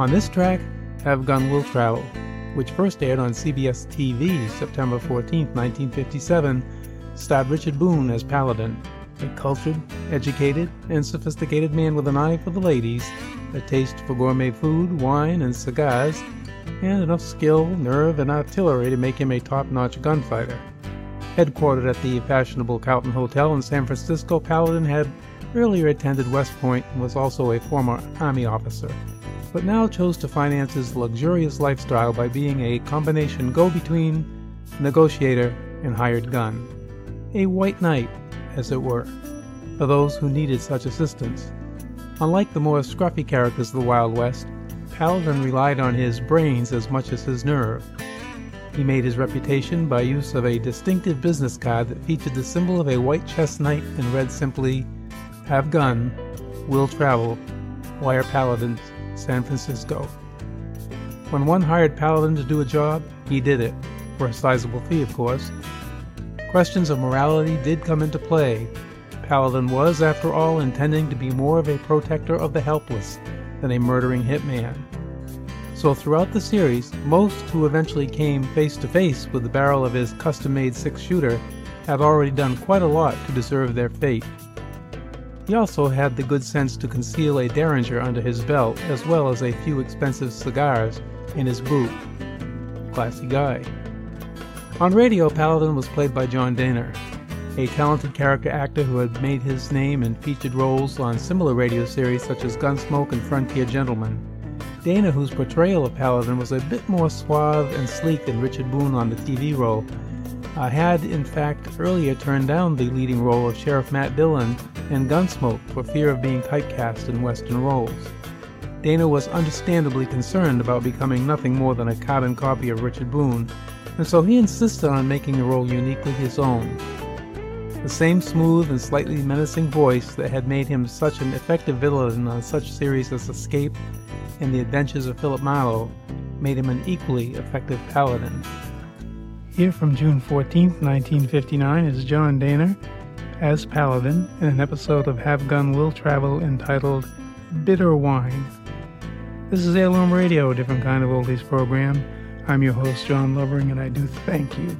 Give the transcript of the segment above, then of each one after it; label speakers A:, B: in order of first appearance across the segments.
A: On this track, Have Gun Will Travel, which first aired on CBS TV September 14, 1957, starred Richard Boone as Paladin, a cultured, educated, and sophisticated man with an eye for the ladies, a taste for gourmet food, wine, and cigars, and enough skill, nerve, and artillery to make him a top notch gunfighter. Headquartered at the fashionable Carlton Hotel in San Francisco, Paladin had earlier attended West Point and was also a former Army officer, but now chose to finance his luxurious lifestyle by being a combination go between, negotiator, and hired gun. A white knight, as it were, for those who needed such assistance. Unlike the more scruffy characters of the Wild West, Paladin relied on his brains as much as his nerve. He made his reputation by use of a distinctive business card that featured the symbol of a white chess knight and read simply, Have gun, will travel, wire Paladins, San Francisco. When one hired Paladin to do a job, he did it, for a sizable fee, of course. Questions of morality did come into play. Paladin was, after all, intending to be more of a protector of the helpless than a murdering hitman. So throughout the series, most who eventually came face to face with the barrel of his custom made six shooter had already done quite a lot to deserve their fate. He also had the good sense to conceal a derringer under his belt, as well as a few expensive cigars in his boot. Classy guy. On radio, Paladin was played by John Dehner, a talented character actor who had made his name in featured roles on similar radio series such as Gunsmoke and Frontier Gentleman. Dehner, whose portrayal of Paladin was a bit more suave and sleek than Richard Boone on the TV role, uh, had in fact earlier turned down the leading role of Sheriff Matt Dillon in Gunsmoke for fear of being typecast in Western roles. Dehner was understandably concerned about becoming nothing more than a carbon copy of Richard Boone, and so he insisted on making the role uniquely his own. The same smooth and slightly menacing voice that had made him such an effective villain on such series as Escape and The Adventures of Philip Marlowe made him an equally effective paladin. Here from June 14, 1959, is John Dehner as Paladin in an episode of Have Gun Will Travel entitled Bitter Wine. This is Heirloom Radio, a different kind of oldies program. I'm your host, John Lovering, and I do thank you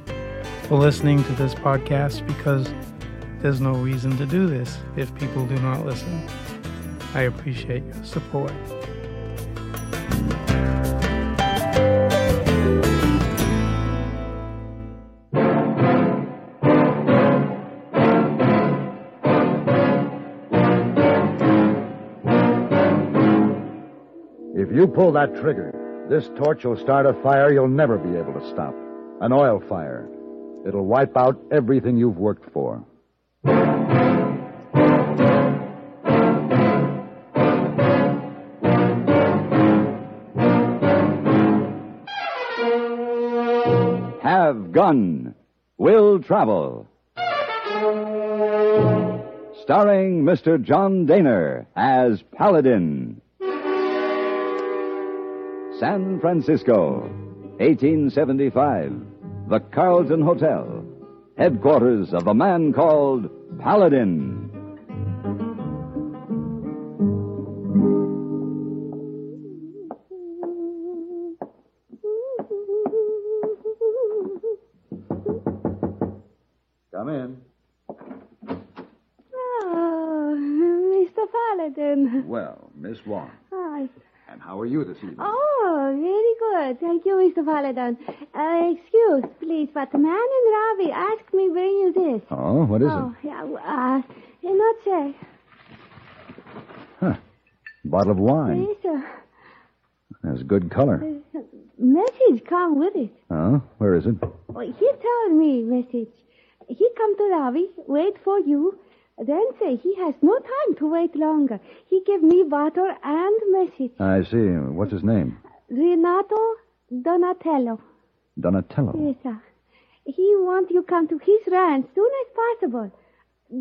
A: for listening to this podcast because there's no reason to do this if people do not listen. I appreciate your support.
B: Pull that trigger, this torch will start a fire you'll never be able to stop. An oil fire. It'll wipe out everything you've worked for. Have gun. Will travel. Starring Mr. John Dehner as Paladin. San Francisco, 1875. The Carlton Hotel, headquarters of a man called Paladin.
C: Thank you, Mr. Paladin. Uh, excuse, please, but the man in Ravi asked me bring you this.
B: Oh, what is it?
C: oh, yeah, uh, in not say.
B: Huh. Bottle of wine.
C: Yes, sir.
B: Has good color.
C: A message come with it.
B: Oh, where is it?
C: Oh, he told me message. He come to Ravi, wait for you, then say he has no time to wait longer. He give me bottle and message.
B: I see. What's his name?
C: Renato Donatello.
B: Donatello.
C: Yes, sir. He wants you come to his ranch soon as possible.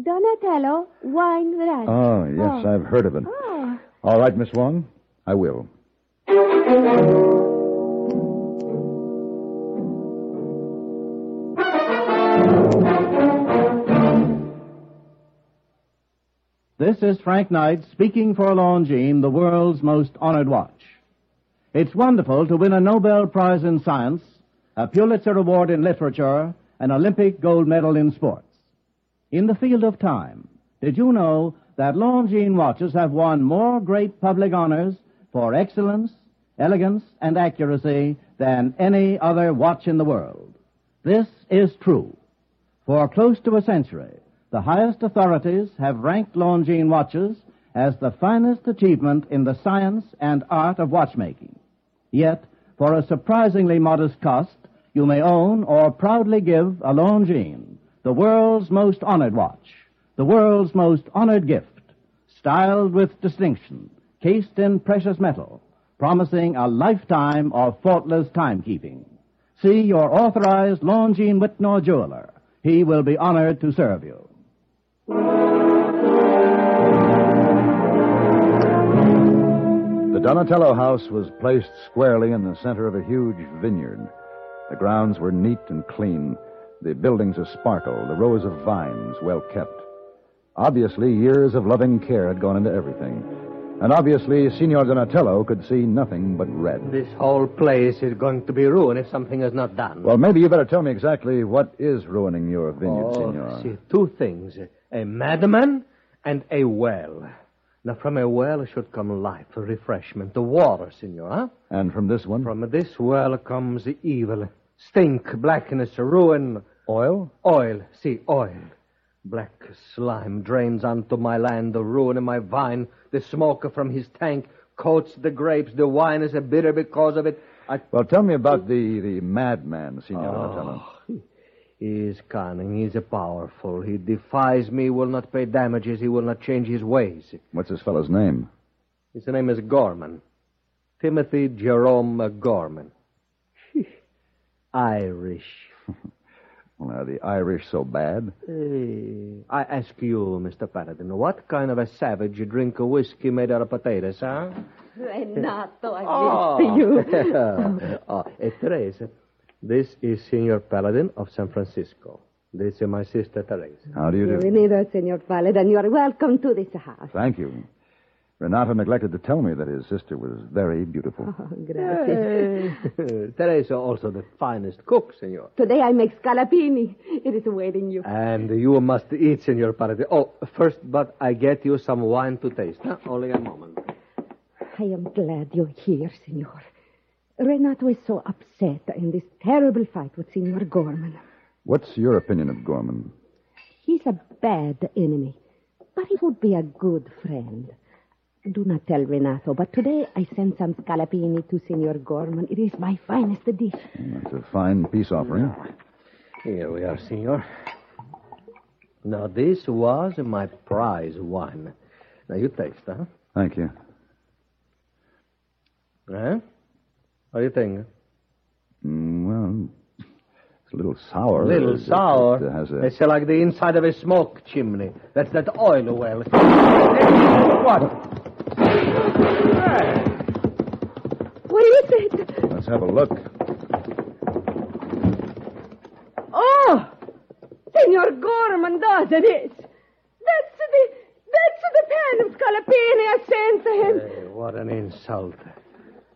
C: Donatello Wine Ranch.
B: Oh, yes,
C: Oh.
B: I've heard of it.
C: Oh,
B: All right, Miss Wong. I will.
D: This is Frank Knight speaking for Longines, the world's most honored watch. It's wonderful to win a Nobel Prize in Science, a Pulitzer Award in Literature, an Olympic gold medal in sports. In the field of time, did you know that Longines watches have won more great public honors for excellence, elegance, and accuracy than any other watch in the world? This is true. For close to a century, the highest authorities have ranked Longines watches as the finest achievement in the science and art of watchmaking. Yet, for a surprisingly modest cost, you may own or proudly give a Longines, the world's most honored watch, the world's most honored gift, styled with distinction, cased in precious metal, promising a lifetime of faultless timekeeping. See your authorized Longines Wittnauer jeweler. He will be honored to serve you.
B: The Donatello house was placed squarely in the center of a huge vineyard. The grounds were neat and clean, the buildings a sparkle, the rows of vines well kept. Obviously, years of loving care had gone into everything. And obviously, Signor Donatello could see nothing but red.
E: This whole place is going to be ruined if something is not done.
B: Well, maybe you better tell me exactly what is ruining your vineyard,
E: oh,
B: Signor.
E: see, two things a madman and a well. Now, from a well should come life, refreshment, the water, Signor, huh?
B: And from this one?
E: From this well comes the evil, stink, blackness, ruin.
B: Oil?
E: Oil, see, oil. Black slime drains onto my land, the ruin of my vine. The smoke from his tank coats the grapes. The wine is a bitter because of it. I...
B: Well, tell me about the, the madman, Signor
E: Oh.
B: Donatello.
E: He is cunning. He is powerful. He defies me, will not pay damages. He will not change his ways.
B: What's this fellow's name?
E: His name is Gorman. Timothy Jerome Gorman. Irish.
B: Well, are the Irish so bad?
E: Eh, I ask you, Mr. Paladin, what kind of a savage you drink a whiskey made out of potatoes, huh?
C: Renato, I
E: Oh,
C: wish you.
E: oh eh, Teresa, this is Senor Paladin of San Francisco. This is my sister Teresa.
B: How do you do?
C: Bienvenido, Senor Paladin. You are welcome to this house.
B: Thank you. Renato neglected to tell me that his sister was very beautiful.
C: Oh, gracias.
E: Teresa also the finest cook, Senor.
C: Today I make scallopini. It is awaiting you.
E: And you must eat, Senor Paladin. Oh, first, but I get you some wine to taste. Huh? Only a moment.
C: I am glad you're here, Senor. Renato is so upset in this terrible fight with Signor Gorman.
B: What's your opinion of Gorman?
C: He's a bad enemy, but he would be a good friend. Do not tell Renato, but today I sent some scallopini to Signor Gorman. It is my finest dish.
B: That's a fine peace offering.
E: Here we are, Signor. Now, this was my prize wine. Now, you taste, huh?
B: Thank you.
E: Huh? What do you think?
B: Mm, well, it's a little sour.
E: A little
B: It- it-
E: sour.
B: It has a...
E: It's like the inside of a smoke chimney. That's that oil well. What?
C: What is it?
B: Let's have a look.
C: Oh! Senor Gorman does it is. That's the that's the pan of scallopini I sent to him.
E: Hey, what an insult.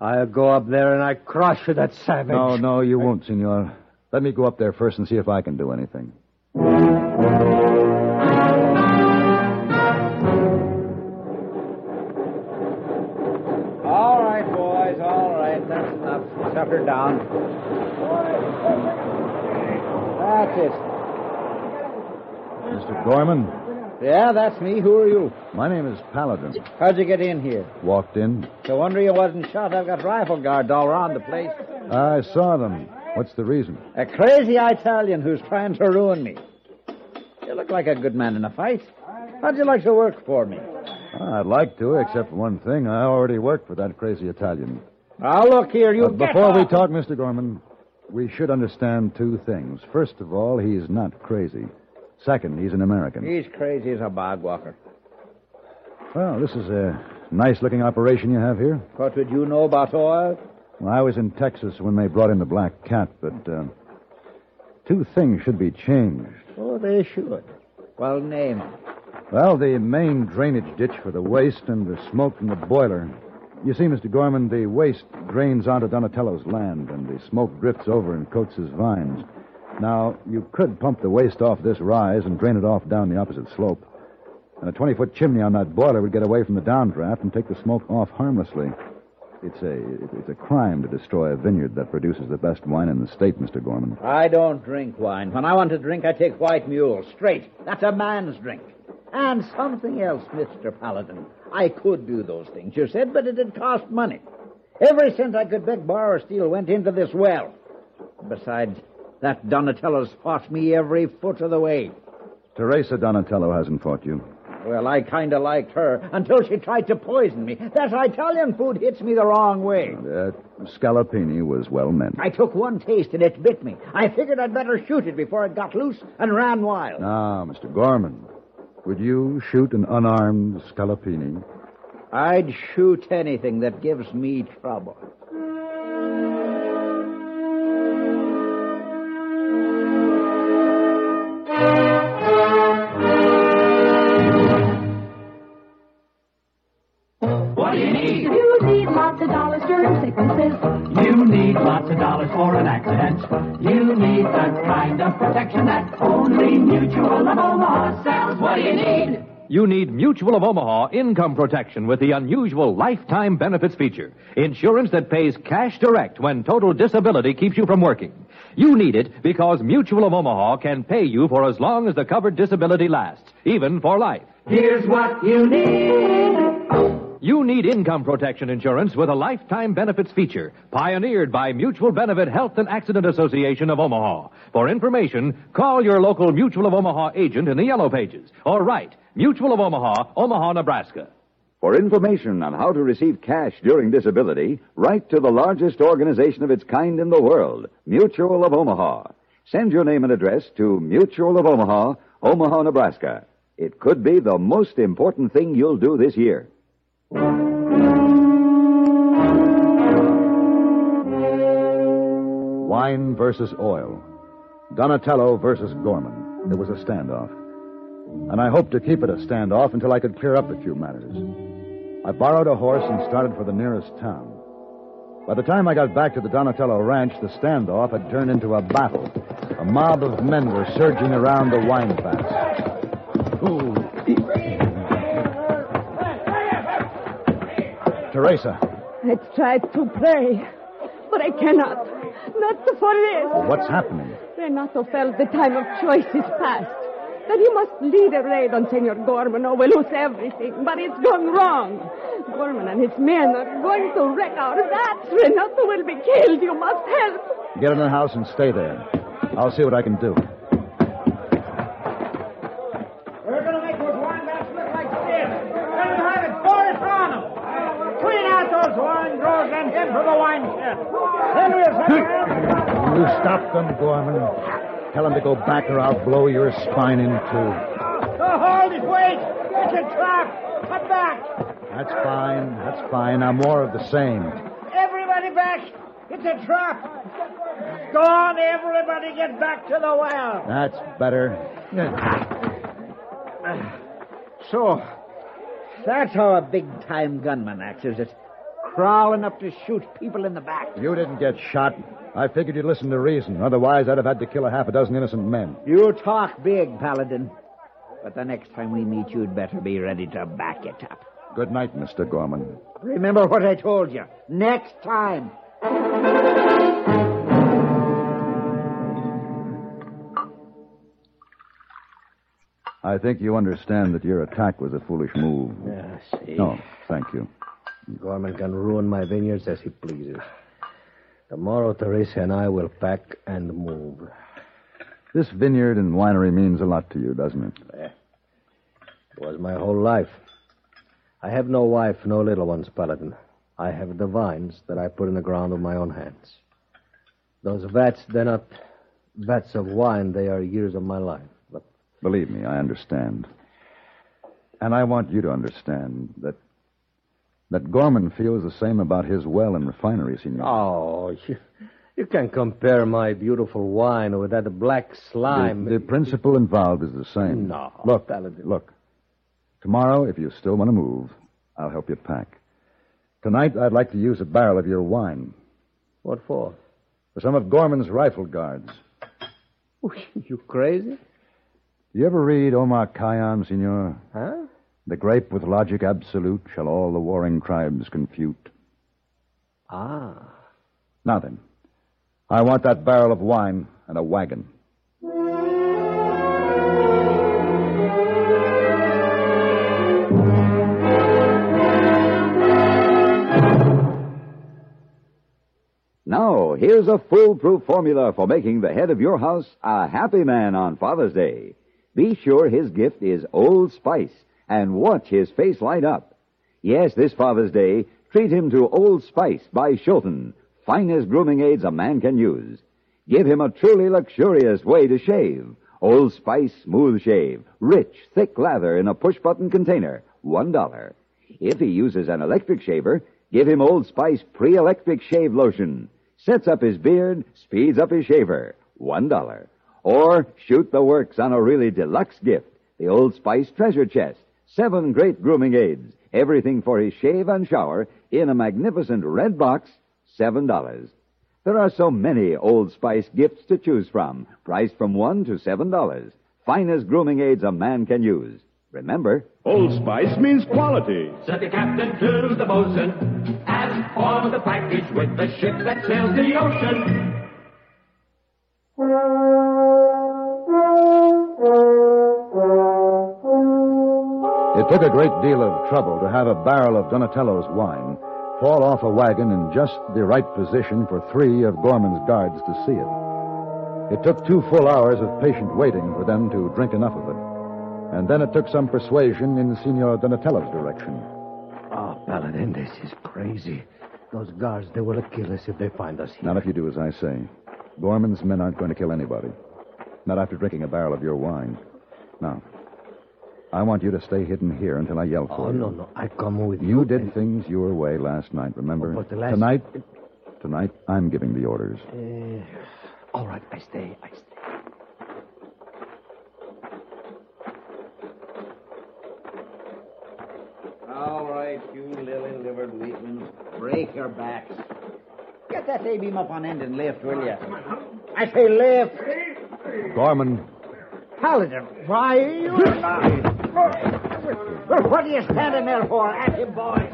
E: I'll go up there and I crush for that savage.
B: No, no, you won't, Senor. Let me go up there first and see if I can do anything.
D: All right, boys, all right. That's enough. Shut her down. That's it.
B: Mr. Gorman,
D: Yeah, that's me. Who are you?
B: my name is Paladin.
D: How'd you get in here?
B: Walked in.
D: No wonder you wasn't shot. I've got rifle guards all around the place.
B: I saw them. What's the reason?
D: A crazy Italian who's trying to ruin me. You look like a good man in a fight. How'd you like to work for me?
B: Ah, I'd like to, except for one thing. I already work for that crazy Italian.
D: Now, look here, you
B: But
D: get
B: before we talk, Mr. Gorman, we should understand two things. First of all, he's not crazy. Second, he's an American.
D: He's crazy as a bog walker.
B: Well, this is a nice looking operation you have here.
D: What would you know about oil?
B: Well, I was in Texas when they brought in the black cat, but uh, two things should be changed.
D: Oh, they should. Well, name 'em.
B: Well, the main drainage ditch for the waste and the smoke from the boiler. You see, Mr. Gorman, the waste drains onto Donatello's land, and the smoke drifts over and coats his vines. Now, you could pump the waste off this rise and drain it off down the opposite slope. And a 20 foot chimney on that boiler would get away from the downdraft and take the smoke off harmlessly. It's a, it's a crime to destroy a vineyard that produces the best wine in the state, Mr. Gorman.
F: I don't drink wine. When I want to drink, I take white mule, straight. That's a man's drink. And something else, Mr. Paladin. I could do those things, you said, but it'd cost money. Every cent I could beg, borrow, or steal went into this well. Besides, that Donatello's fought me every foot of the way.
B: Teresa Donatello hasn't fought you.
F: Well, I kind of liked her until she tried to poison me. That Italian food hits me the wrong way.
B: That scallopini was well meant.
F: I took one taste and it bit me. I figured I'd better shoot it before it got loose and ran wild.
B: Now, Mr. Gorman, would you shoot an unarmed scallopini?
F: I'd shoot anything that gives me trouble.
G: You need
H: lots of dollars
G: for an accident. You need the kind of protection that only Mutual of Omaha sells. What do you need?
I: You need Mutual of Omaha income protection with the unusual lifetime benefits feature. Insurance that pays cash direct when total disability keeps you from working. You need it because Mutual of Omaha can pay you for as long as the covered disability lasts, even for life.
G: Here's what you need.
I: You need income protection insurance with a lifetime benefits feature, pioneered by Mutual Benefit Health and Accident Association of Omaha. For information, call your local Mutual of Omaha agent in the Yellow Pages or write Mutual of Omaha, Omaha, Nebraska.
J: For information on how to receive cash during disability, write to the largest organization of its kind in the world, Mutual of Omaha. Send your name and address to Mutual of Omaha, Omaha, Nebraska. It could be the most important thing you'll do this year.
B: Wine versus oil. Donatello versus Gorman. It was a standoff. And I hoped to keep it a standoff until I could clear up a few matters. I borrowed a horse and started for the nearest town. By the time I got back to the Donatello ranch, the standoff had turned into a battle. A mob of men were surging around the wine vats. Teresa,
C: I tried to pray, but I cannot. Not for this.
B: what's happening?
C: Renato felt the time of choice is past. That he must lead a raid on Senor Gorman or we'll lose everything. But it's gone wrong. Gorman and his men are going to wreck our vats. Renato will be killed. You must help.
B: Get in the house and stay there. I'll see what I can do.
F: We're going to make those wine vats look like this. Let them have it. Pour it on them. Clean out those wine drawers and head for the wine shed. Then we'll set
B: You stop them, Gorman. Tell them to go back or I'll blow your spine in two.
F: Oh, hold it, wait. It's a trap. Come back.
B: That's fine. That's fine. Now more of the same.
F: Everybody back. It's a trap. Go on, everybody get back to the well.
B: That's better.
F: So, that's how a big-time gunman acts, is it? Crawling up to shoot people in the back.
B: You didn't get shot. I figured you'd listen to reason. Otherwise, I'd have had to kill a half a dozen innocent men.
F: You talk big, Paladin. But the next time we meet, you'd better be ready to back it up.
B: Good night, Mr. Gorman.
F: Remember what I told you. Next time.
B: I think you understand that your attack was a foolish move.
E: Yeah, see.
B: No, thank you.
E: Gorman can ruin my vineyards as he pleases. Tomorrow, Teresa and I will pack and move.
B: This vineyard and winery means a lot to you, doesn't it?
E: It was my whole life. I have no wife, no little ones, Paladin. I have the vines that I put in the ground with my own hands. Those vats, they're not vats of wine, they are years of my life. But
B: Believe me, I understand. And I want you to understand that that Gorman feels the same about his well and refinery, Senor.
E: Oh, you, you can't compare my beautiful wine with that black slime.
B: The, the principle involved is the same.
E: No,
B: Look,
E: Paladin.
B: look. Tomorrow, if you still want to move, I'll help you pack. Tonight, I'd like to use a barrel of your wine
E: What for?
B: for some of Gorman's rifle guards.
E: you crazy?
B: You ever read Omar Khayyam, senor?
E: Huh?
B: The grape with logic absolute shall all the warring tribes confute.
E: Ah.
B: Now then, I want that barrel of wine and a wagon.
J: Now, here's a foolproof formula for making the head of your house a happy man on Father's Day. Be sure his gift is Old Spice and watch his face light up. Yes, this Father's Day, treat him to Old Spice by Shulton, finest grooming aids a man can use. Give him a truly luxurious way to shave. Old Spice Smooth Shave, rich, thick lather in a push-button container, one dollar. If he uses an electric shaver, give him Old Spice Pre-Electric Shave Lotion. Sets up his beard, speeds up his shaver, one dollar. Or shoot the works on a really deluxe gift, the Old Spice Treasure Chest. Seven great grooming aids, everything for his shave and shower in a magnificent red box, seven dollars. There are so many Old Spice gifts to choose from, priced from one to seven dollars. Finest grooming aids a man can use. Remember,
K: Old Spice means quality.
G: Said the captain to the bosun, as for the package with the ship that sails the ocean.
B: It took a great deal of trouble to have a barrel of Donatello's wine fall off a wagon in just the right position for three of Gorman's guards to see it. It took two full hours of patient waiting for them to drink enough of it. And then it took some persuasion in Signor Donatello's direction.
E: Ah, oh, Paladin, this is crazy. Those guards, they will kill us if they find us here.
B: Not if you do as I say. Gorman's men aren't going to kill anybody. Not after drinking a barrel of your wine. Now, I want you to stay hidden here until I yell for you.
E: Oh,
B: you.
E: no, no. I come with you.
B: You did things your way last night, remember?
E: Oh, but the last-
B: Tonight, tonight, I'm giving the orders.
E: Uh, all right, I stay. I stay.
F: All right, you lily-livered weakling. Break your backs. Get that A-beam up on end and lift, will you? I say lift.
B: Gorman,
F: Paladin, why you are not. Well, what are you standing there for? At him, boys.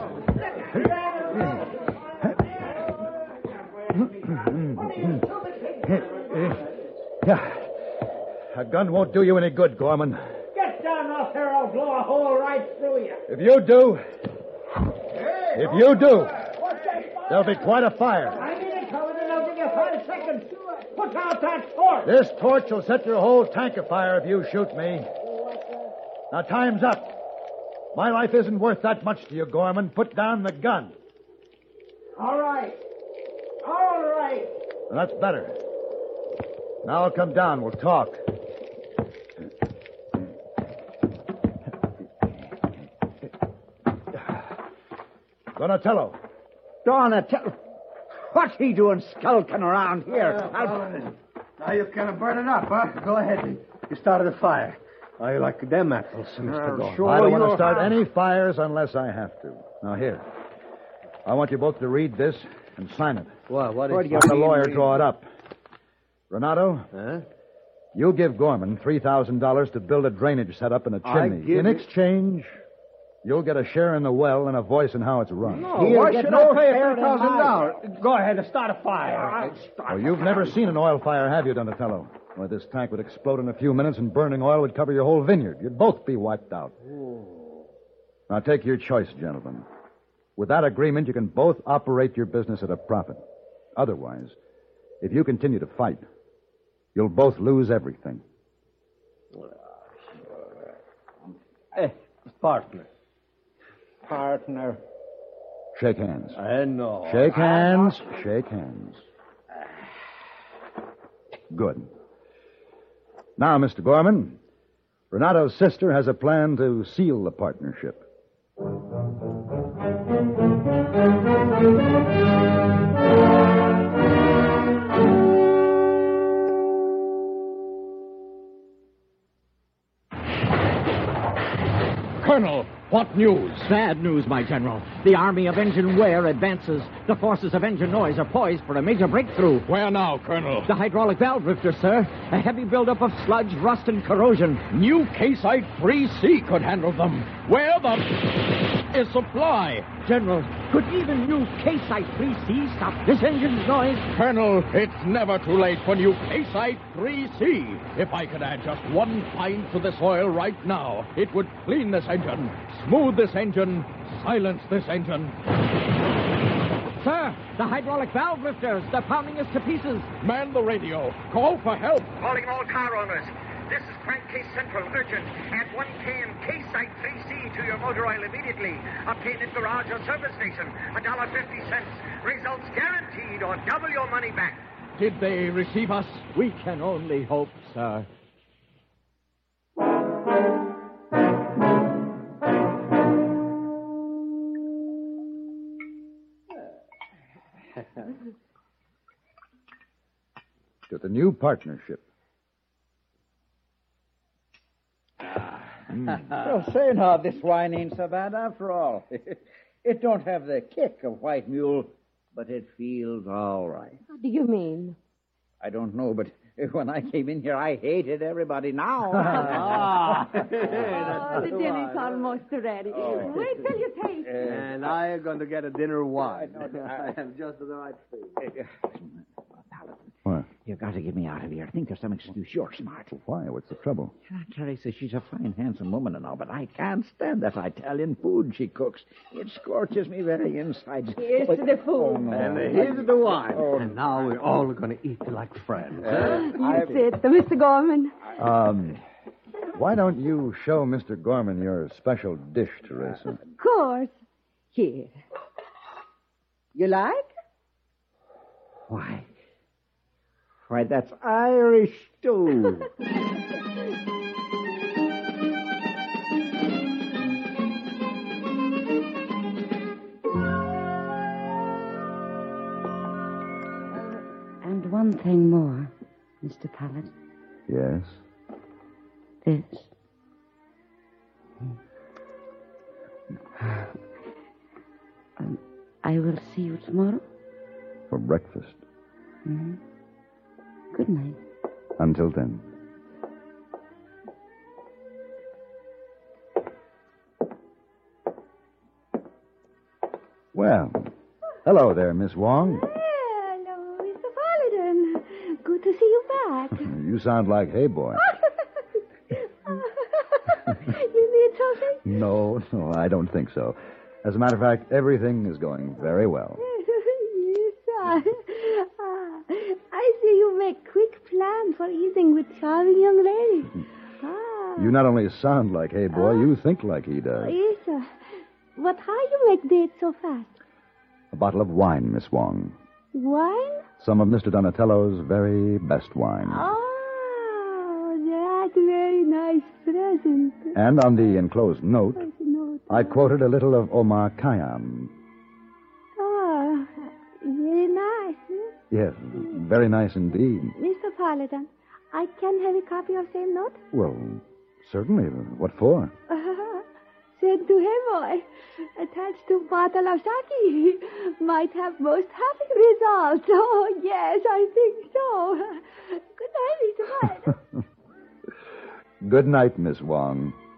B: A gun won't do you any good, Gorman.
F: Get down off there, I'll blow a hole right through you.
B: If you do, if you do, there'll be quite a fire.
F: I need it, Paladin. I'll give you five seconds. Put out that torch.
B: This torch will set your whole tank afire if you shoot me. Now, time's up. My life isn't worth that much to you, Gorman. Put down the gun.
F: All right. All right.
B: That's better. Now I'll come down. We'll talk. Donatello.
F: Donatello. What's he doing skulking around here? I'll-
L: Now you are kind of burn it up, huh? Go ahead. You started a fire.
E: I like them apples, Mr.
L: Well,
E: Gorman.
L: sure.
B: I don't want to start
L: have-
B: any fires unless I have to. Now, here. I want you both to read this and sign it.
E: What? What
F: What
E: is
F: do you
B: Let the lawyer
F: read
B: draw it up. Renato,
E: Huh?
B: you give Gorman $3,000 to build a drainage setup in a
L: I
B: chimney.
L: give
B: In
L: you-
B: exchange, you'll get a share in the well and a voice in how it's run.
F: He'll
L: why should
F: no
L: I pay
F: share in
L: $3,000? Go ahead and start a fire.
B: I'll start Well, you've never seen an oil fire, have you, Donatello? Why, this tank would explode in a few minutes and burning oil would cover your whole vineyard. You'd both be wiped out. Now, take your choice, gentlemen. With that agreement, you can both operate your business at a profit. Otherwise, if you continue to fight, you'll both lose everything.
E: Eh, partner.
F: Partner.
B: Shake hands.
E: I know.
B: Shake hands. Shake hands. Good. Now, Mr. Gorman, Renato's sister has a plan to seal the partnership.
K: Colonel,
M: What news?
N: Bad news, my general. The army of Engine Wear advances. The forces of Engine Noise are poised for a major breakthrough.
M: Where now, Colonel?
N: The hydraulic valve lifter, sir. A heavy buildup of sludge, rust, and corrosion.
M: New Casite 3C could handle them. Where the is supply?
N: General, could even new Casite 3C stop this engine's noise?
M: Colonel, it's never too late for new Casite 3C. If I could add just one pint to this oil right now, it would clean this engine, smooth this engine, silence this engine.
N: Sir, the hydraulic valve lifters, they're pounding us to pieces.
M: Man the radio. Call for help.
O: Calling all car owners. This is Crankcase Central, urgent. At 1K and Casite 3C to your motor oil immediately. Obtain at garage or service station. A dollar fifty cents. Results guaranteed or double your money back.
M: Did they receive us?
N: We can only hope, sir.
B: to the new partnership. Hmm.
F: So say now, this wine ain't so bad after all. it don't have the kick of white mule, but it feels all right.
C: What do you mean?
F: I don't know, but when I came in here, I hated everybody now. Ah.
C: oh, the dinner's almost ready. Oh. Wait till you taste. It.
E: And I am going to get a dinner wine. I have just the right thing.
B: What?
F: You've got to get me out of here. I think there's some excuse. You're smart.
B: Why? What's the trouble?
F: Teresa, she's a fine, handsome woman and all, but I can't stand that Italian food she cooks. It scorches me very inside.
C: Here's to the food.
F: Oh, no.
E: And here's the wine.
F: Oh.
E: And now we're all going to eat like friends.
C: You sit, Mr. Gorman.
B: Um, why don't you show Mr. Gorman your special dish, Teresa?
C: Of course. Here. You like?
F: Why? Why, that's Irish stew.
P: And one thing more, Mr. Paladin.
B: Yes.
P: This. Um, I will see you tomorrow.
B: For breakfast.
P: Mhm. Good night.
B: Until then. Well, hello there, Miss Wong.
C: Hello, Mr. Paladin. Good to see you back.
B: You sound like Hey Boy.
C: you need something?
B: No, no, I don't think so. As a matter of fact, everything is going very well.
C: yes, sir. Ah, I see you make quick eating with charming young lady. Ah,
B: You not only sound like Hey Boy, you ah. think like he does.
C: Oh, yes, sir. But how you make dates so fast?
B: A bottle of wine, Miss Wong.
C: Wine?
B: Some of Mr. Donatello's very best wine.
C: Ah, oh, that's a very nice present.
B: And on the enclosed note,
C: No.
B: I quoted a little of Omar Khayyam.
C: Oh, very nice.
B: Yes, very nice indeed.
C: Mr. Paladin, I can have a copy of same note?
B: Well, certainly. What for?
C: Sent to Hey Boy, attached to bottle of sake, might have most happy results. Oh, yes, I think so. Good night, Mr.
B: Good night, Miss Wong.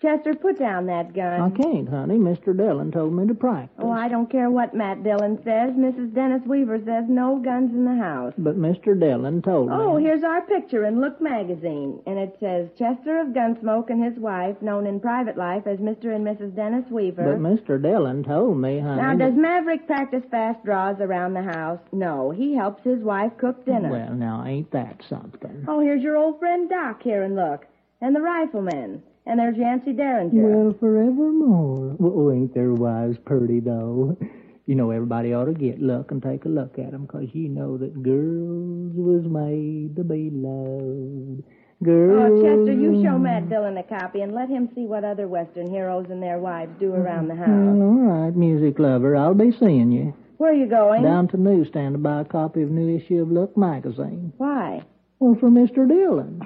Q: Chester, put down that gun.
R: I can't, honey. Mr. Dillon told me to practice.
Q: Oh, I don't care what Matt Dillon says. Mrs. Dennis Weaver says no guns in the house.
R: But Mr. Dillon told me.
Q: Oh, here's our picture in Look magazine. And it says Chester of Gunsmoke and his wife, known in private life as Mr. and Mrs. Dennis Weaver.
R: But Mr. Dillon told me, honey.
Q: Now, does Maverick practice fast draws around the house? No, he helps his wife cook dinner.
R: Well, now, ain't that something?
Q: Oh, here's your old friend Doc here and look. And the riflemen. And there's Yancey Derringer.
R: Well, forevermore. Oh, ain't their wives purty, though? You know, everybody ought to get luck and take a look at 'em, 'cause you know that girls was made to be loved. Oh, girls...
Q: Oh, Chester, you show Matt Dillon a copy and let him see what other Western heroes and their wives do around the house.
R: Well, all right, music lover. I'll be seeing you.
Q: Where are you going?
R: Down to newsstand to buy a copy of new issue of Look magazine.
Q: Why?
R: Well, for Mr. Dillon.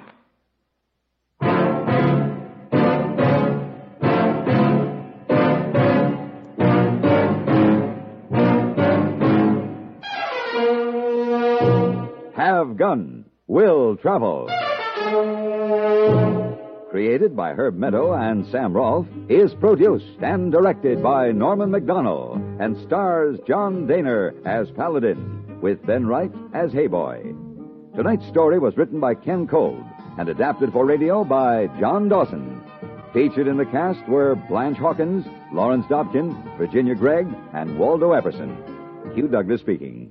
J: Gun Will Travel. Created by Herb Meadow and Sam Rolfe, is produced and directed by Norman Macdonnell and stars John Dehner as Paladin, with Ben Wright as Hey Boy. Tonight's story was written by Ken Cold and adapted for radio by John Dawson. Featured in the cast were Blanche Hawkins, Lawrence Dobkin, Virginia Gregg, and Waldo Epperson. Hugh Douglas speaking.